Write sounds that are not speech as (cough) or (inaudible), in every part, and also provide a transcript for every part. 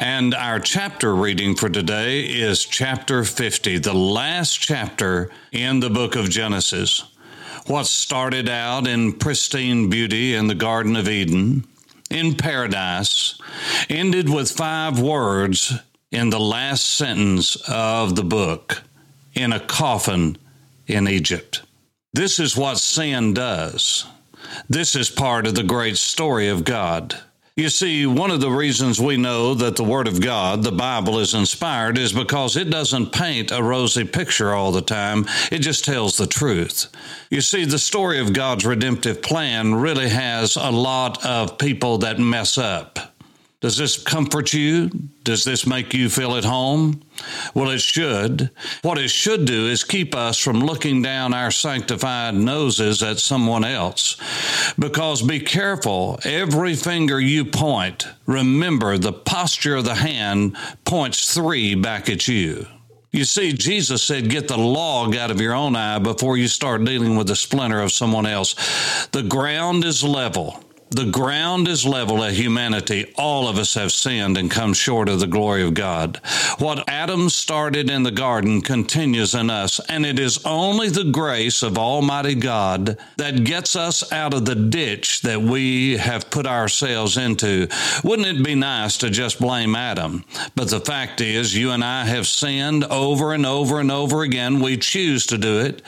and our chapter reading for today is chapter 50, the last chapter in the book of Genesis. What started out in pristine beauty in the Garden of Eden, in paradise, ended with five words in the last sentence of the book in a coffin in Egypt. This is what sin does. This is part of the great story of God. You see, one of the reasons we know that the Word of God, the Bible, is inspired is because it doesn't paint a rosy picture all the time. It just tells the truth. You see, the story of God's redemptive plan really has a lot of people that mess up. Does this comfort you? Does this make you feel at home? Well, it should. What it should do is keep us from looking down our sanctified noses at someone else. Because be careful, every finger you point, remember the posture of the hand points three back at you. You see, Jesus said, get the log out of your own eye before you start dealing with the splinter of someone else. The ground is level. The ground is level at humanity. All of us have sinned and come short of the glory of God. What Adam started in the garden continues in us, and it is only the grace of Almighty God that gets us out of the ditch that we have put ourselves into. Wouldn't it be nice to just blame Adam? But the fact is, you and I have sinned over and over and over again. We choose to do it.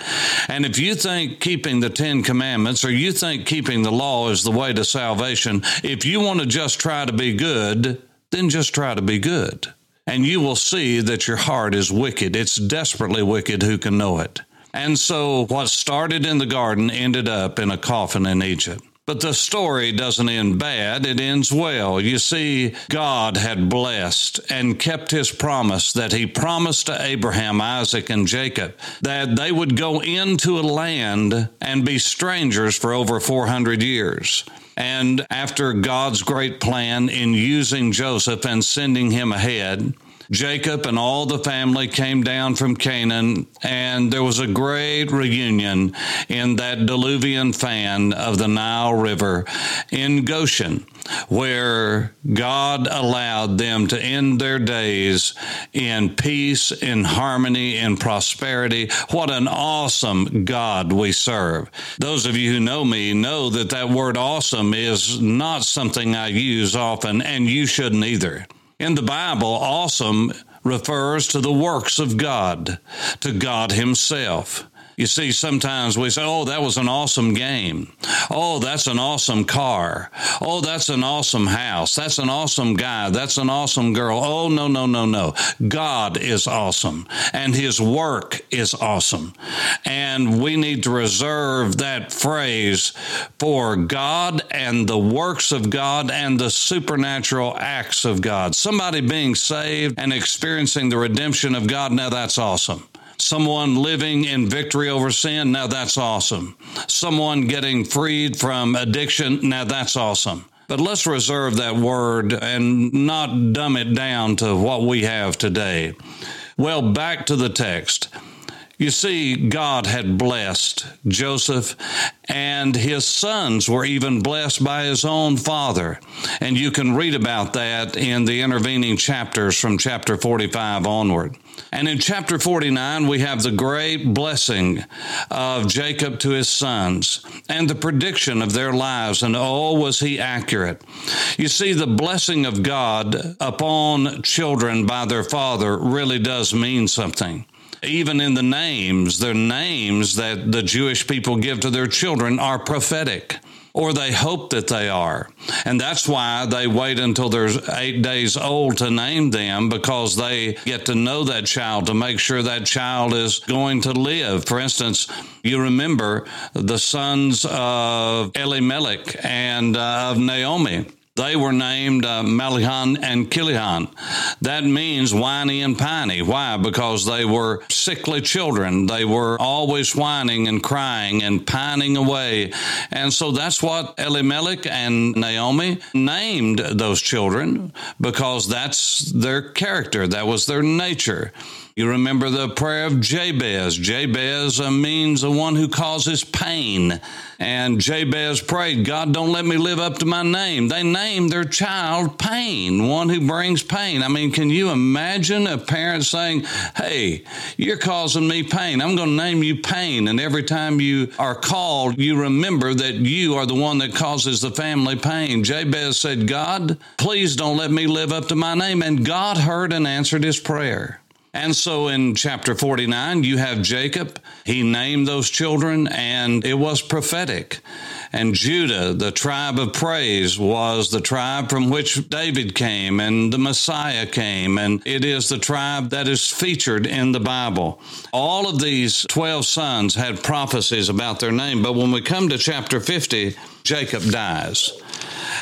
And if you think keeping the Ten Commandments or you think keeping the law is the way to salvation. If you want to just try to be good, then just try to be good. And you will see that your heart is wicked. It's desperately wicked. Who can know it? And so, what started in the garden ended up in a coffin in Egypt. But the story doesn't end bad, it ends well. You see, God had blessed and kept his promise that he promised to Abraham, Isaac, and Jacob that they would go into a land and be strangers for over 400 years. And after God's great plan in using Joseph and sending him ahead, Jacob and all the family came down from Canaan, and there was a great reunion in that diluvian fan of the Nile River in Goshen, where God allowed them to end their days in peace, in harmony, in prosperity. What an awesome God we serve. Those of you who know me know that that word awesome is not something I use often, and you shouldn't either. In the Bible, awesome refers to the works of God, to God Himself. You see, sometimes we say, oh, that was an awesome game. Oh, that's an awesome car. Oh, that's an awesome house. That's an awesome guy. That's an awesome girl. Oh, no, no, no, no. God is awesome and his work is awesome. And we need to reserve that phrase for God and the works of God and the supernatural acts of God. Somebody being saved and experiencing the redemption of God, now that's awesome someone living in victory over sin, now that's awesome. Someone getting freed from addiction, now that's awesome. But let's reserve that word and not dumb it down to what we have today. Well, back to the text. You see, God had blessed Joseph, and his sons were even blessed by his own father. And you can read about that in the intervening chapters from chapter 45 onward. And in chapter 49, we have the great blessing of Jacob to his sons and the prediction of their lives. And oh, was he accurate. You see, the blessing of God upon children by their father really does mean something even in the names, the names that the Jewish people give to their children are prophetic or they hope that they are. And that's why they wait until they're eight days old to name them because they get to know that child to make sure that child is going to live. For instance, you remember the sons of Elimelech and uh, of Naomi they were named uh, Mahlon and Chilion. That means whiny and piney. Why? Because they were sickly children. They were always whining and crying and pining away. And so that's what Elimelech and Naomi named those children because that's their character. That was their nature. You remember the prayer of Jabez. Jabez uh, means the one who causes pain. And Jabez prayed, God, don't let me live up to my name. They named their child Pain, one who brings pain. I mean, can you imagine a parent saying, Hey, you're causing me pain. I'm going to name you Pain. And every time you are called, you remember that you are the one that causes the family pain. Jabez said, God, please don't let me live up to my name. And God heard and answered his prayer. And so in chapter 49, you have Jacob. He named those children, and it was prophetic. And Judah, the tribe of praise, was the tribe from which David came and the Messiah came. And it is the tribe that is featured in the Bible. All of these 12 sons had prophecies about their name. But when we come to chapter 50, Jacob dies.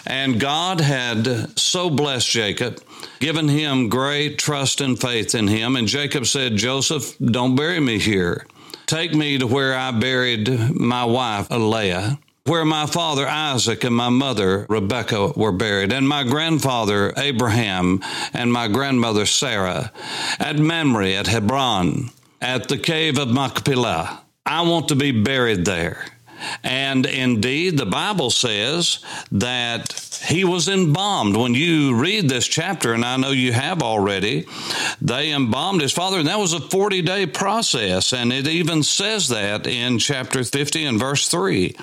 And God had so blessed Jacob, given him great trust and faith in him. And Jacob said, Joseph, don't bury me here. Take me to where I buried my wife, Leah where my father Isaac and my mother Rebekah were buried, and my grandfather Abraham and my grandmother Sarah, at Mamre at Hebron, at the cave of Machpelah. I want to be buried there. And indeed, the Bible says that he was embalmed. When you read this chapter, and I know you have already, they embalmed his father, and that was a 40 day process. And it even says that in chapter 50 and verse 3.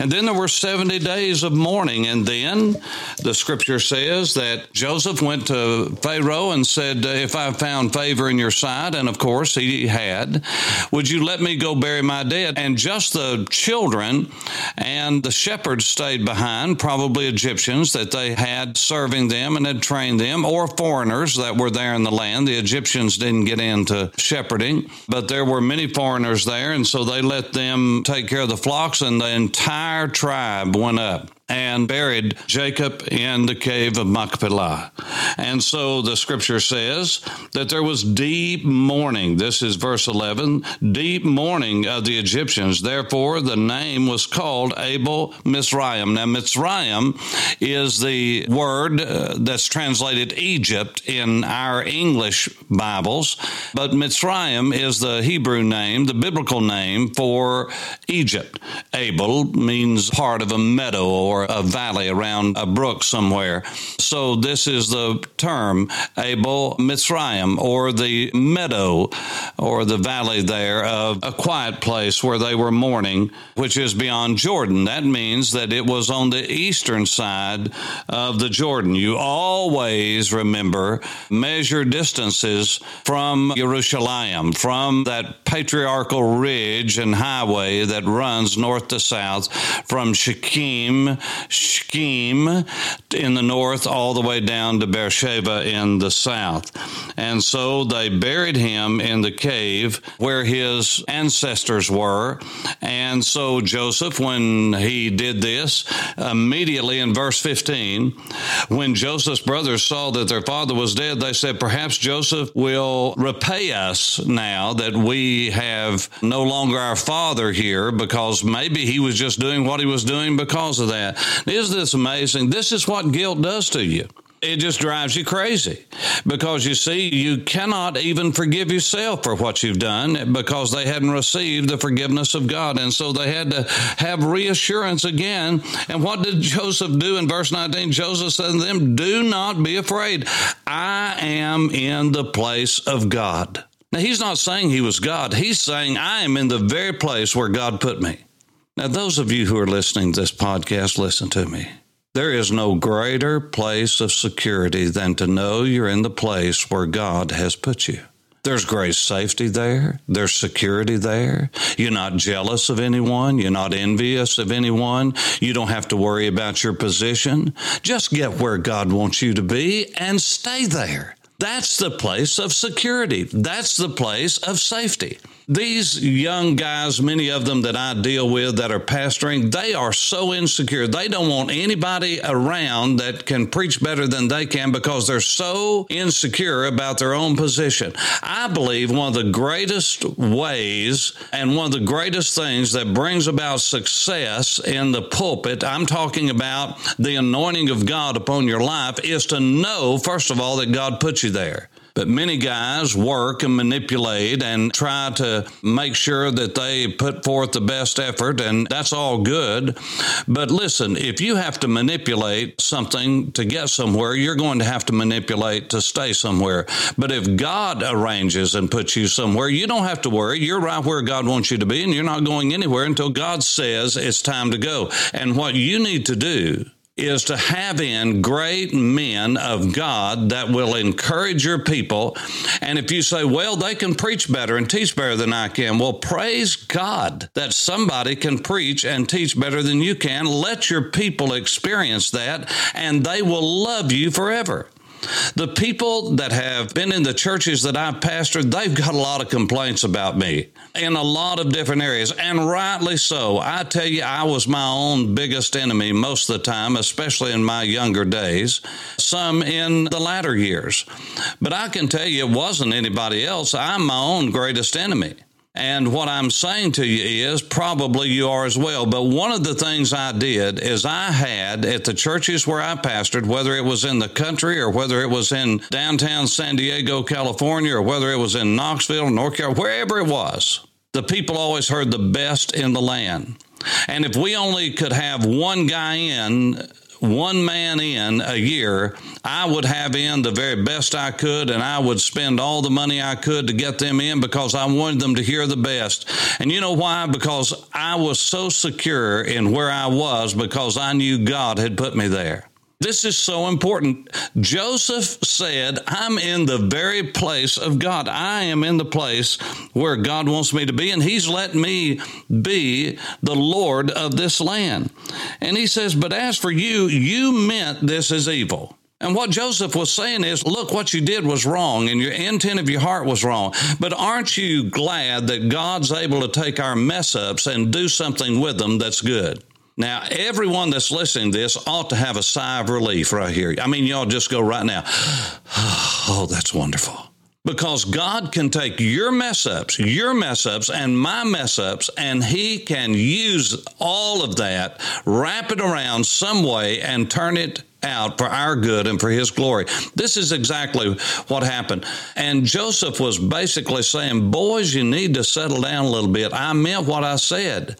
And then there were 70 days of mourning. And then the scripture says that Joseph went to Pharaoh and said, If I found favor in your sight, and of course he had, would you let me go bury my dead? And just the children and the shepherds stayed behind, probably Egyptians that they had serving them and had trained them, or foreigners that were there in the land. The Egyptians didn't get into shepherding, but there were many foreigners there, and so they let them take care of the flocks, and the entire tribe went up and buried Jacob in the cave of Machpelah. And so the scripture says that there was deep mourning. This is verse 11 deep mourning of the Egyptians. Therefore, the name was called Abel Mizraim. Now, Mizraim is the word uh, that's translated Egypt in our English Bibles, but Mizraim is the Hebrew name, the biblical name for Egypt. Abel means part of a meadow or a valley around a brook somewhere. So this is the term Abel Mitzrayim or the meadow or the valley there of a quiet place where they were mourning, which is beyond Jordan. That means that it was on the eastern side of the Jordan. You always remember measure distances from Jerusalem, from that patriarchal ridge and highway that runs north to south from Shechem, Shechem in the north, all the way down to Beersheba in the south. And so they buried him in the cave where his ancestors were. And so Joseph, when he did this, immediately in verse 15, when Joseph's brothers saw that their father was dead, they said, Perhaps Joseph will repay us now that we have no longer our father here because maybe he was just doing what he was doing because of that. Is this amazing? This is what guilt does to you it just drives you crazy because you see, you cannot even forgive yourself for what you've done because they hadn't received the forgiveness of God. And so they had to have reassurance again. And what did Joseph do in verse 19? Joseph said to them, Do not be afraid. I am in the place of God. Now, he's not saying he was God. He's saying, I am in the very place where God put me. Now, those of you who are listening to this podcast, listen to me. There is no greater place of security than to know you're in the place where God has put you. There's great safety there. There's security there. You're not jealous of anyone. You're not envious of anyone. You don't have to worry about your position. Just get where God wants you to be and stay there. That's the place of security. That's the place of safety. These young guys, many of them that I deal with that are pastoring, they are so insecure. They don't want anybody around that can preach better than they can because they're so insecure about their own position. I believe one of the greatest ways and one of the greatest things that brings about success in the pulpit, I'm talking about the anointing of God upon your life, is to know, first of all, that God put you there. But many guys work and manipulate and try to make sure that they put forth the best effort, and that's all good. But listen, if you have to manipulate something to get somewhere, you're going to have to manipulate to stay somewhere. But if God arranges and puts you somewhere, you don't have to worry. You're right where God wants you to be, and you're not going anywhere until God says it's time to go. And what you need to do is to have in great men of God that will encourage your people. And if you say, well, they can preach better and teach better than I can, well, praise God that somebody can preach and teach better than you can. Let your people experience that, and they will love you forever. The people that have been in the churches that I've pastored, they've got a lot of complaints about me in a lot of different areas, and rightly so. I tell you, I was my own biggest enemy most of the time, especially in my younger days, some in the latter years. But I can tell you, it wasn't anybody else. I'm my own greatest enemy. And what I'm saying to you is probably you are as well. But one of the things I did is I had at the churches where I pastored, whether it was in the country or whether it was in downtown San Diego, California, or whether it was in Knoxville, North Carolina, wherever it was, the people always heard the best in the land. And if we only could have one guy in one man in a year, I would have in the very best I could and I would spend all the money I could to get them in because I wanted them to hear the best. And you know why? Because I was so secure in where I was because I knew God had put me there. This is so important. Joseph said, I'm in the very place of God. I am in the place where God wants me to be, and He's let me be the Lord of this land. And He says, But as for you, you meant this as evil. And what Joseph was saying is, look, what you did was wrong and your intent of your heart was wrong. But aren't you glad that God's able to take our mess ups and do something with them that's good? Now, everyone that's listening to this ought to have a sigh of relief right here. I mean, y'all just go right now, (sighs) oh, that's wonderful. Because God can take your mess ups, your mess ups, and my mess ups, and He can use all of that, wrap it around some way, and turn it out for our good and for his glory. This is exactly what happened. And Joseph was basically saying, Boys, you need to settle down a little bit. I meant what I said.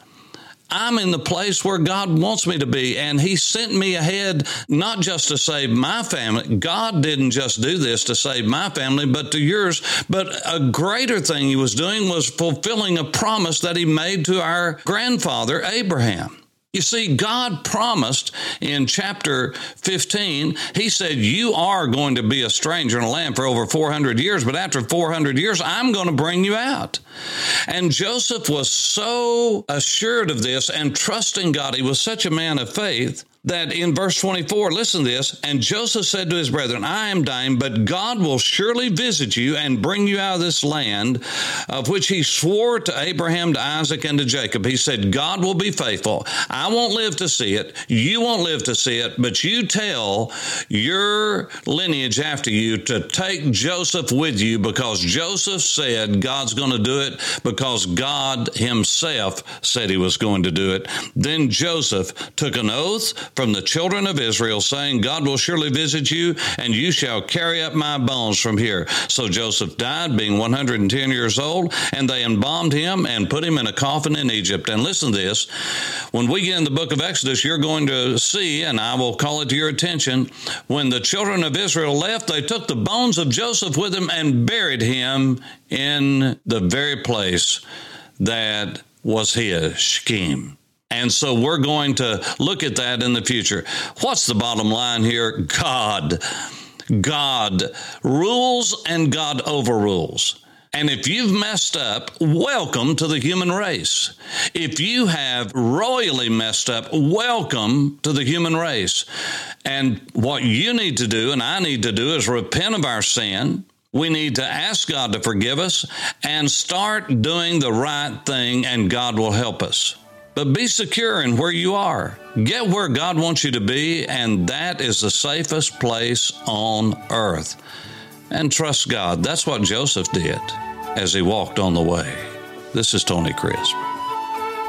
I'm in the place where God wants me to be. And He sent me ahead, not just to save my family. God didn't just do this to save my family, but to yours. But a greater thing He was doing was fulfilling a promise that He made to our grandfather, Abraham. You see, God promised in chapter 15, He said, You are going to be a stranger in a land for over 400 years, but after 400 years, I'm going to bring you out. And Joseph was so assured of this and trusting God. He was such a man of faith that in verse 24, listen to this. And Joseph said to his brethren, I am dying, but God will surely visit you and bring you out of this land of which he swore to Abraham, to Isaac, and to Jacob. He said, God will be faithful. I won't live to see it. You won't live to see it, but you tell your lineage after you to take Joseph with you because Joseph said God's going to do it because God himself said he was going to do it. Then Joseph took an oath from the children of Israel, saying, God will surely visit you, and you shall carry up my bones from here. So Joseph died, being 110 years old, and they embalmed him and put him in a coffin in Egypt. And listen to this when we get in the book of Exodus, you're going to see, and I will call it to your attention, when the children of Israel left, they took the bones of Joseph with them and buried him in the very place that was his, Shechem. And so we're going to look at that in the future. What's the bottom line here? God. God rules and God overrules. And if you've messed up, welcome to the human race. If you have royally messed up, welcome to the human race. And what you need to do and I need to do is repent of our sin We need to ask God to forgive us and start doing the right thing, and God will help us. But be secure in where you are. Get where God wants you to be, and that is the safest place on earth. And trust God. That's what Joseph did as he walked on the way. This is Tony Crisp.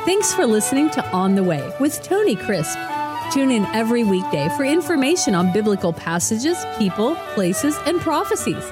Thanks for listening to On the Way with Tony Crisp. Tune in every weekday for information on biblical passages, people, places, and prophecies.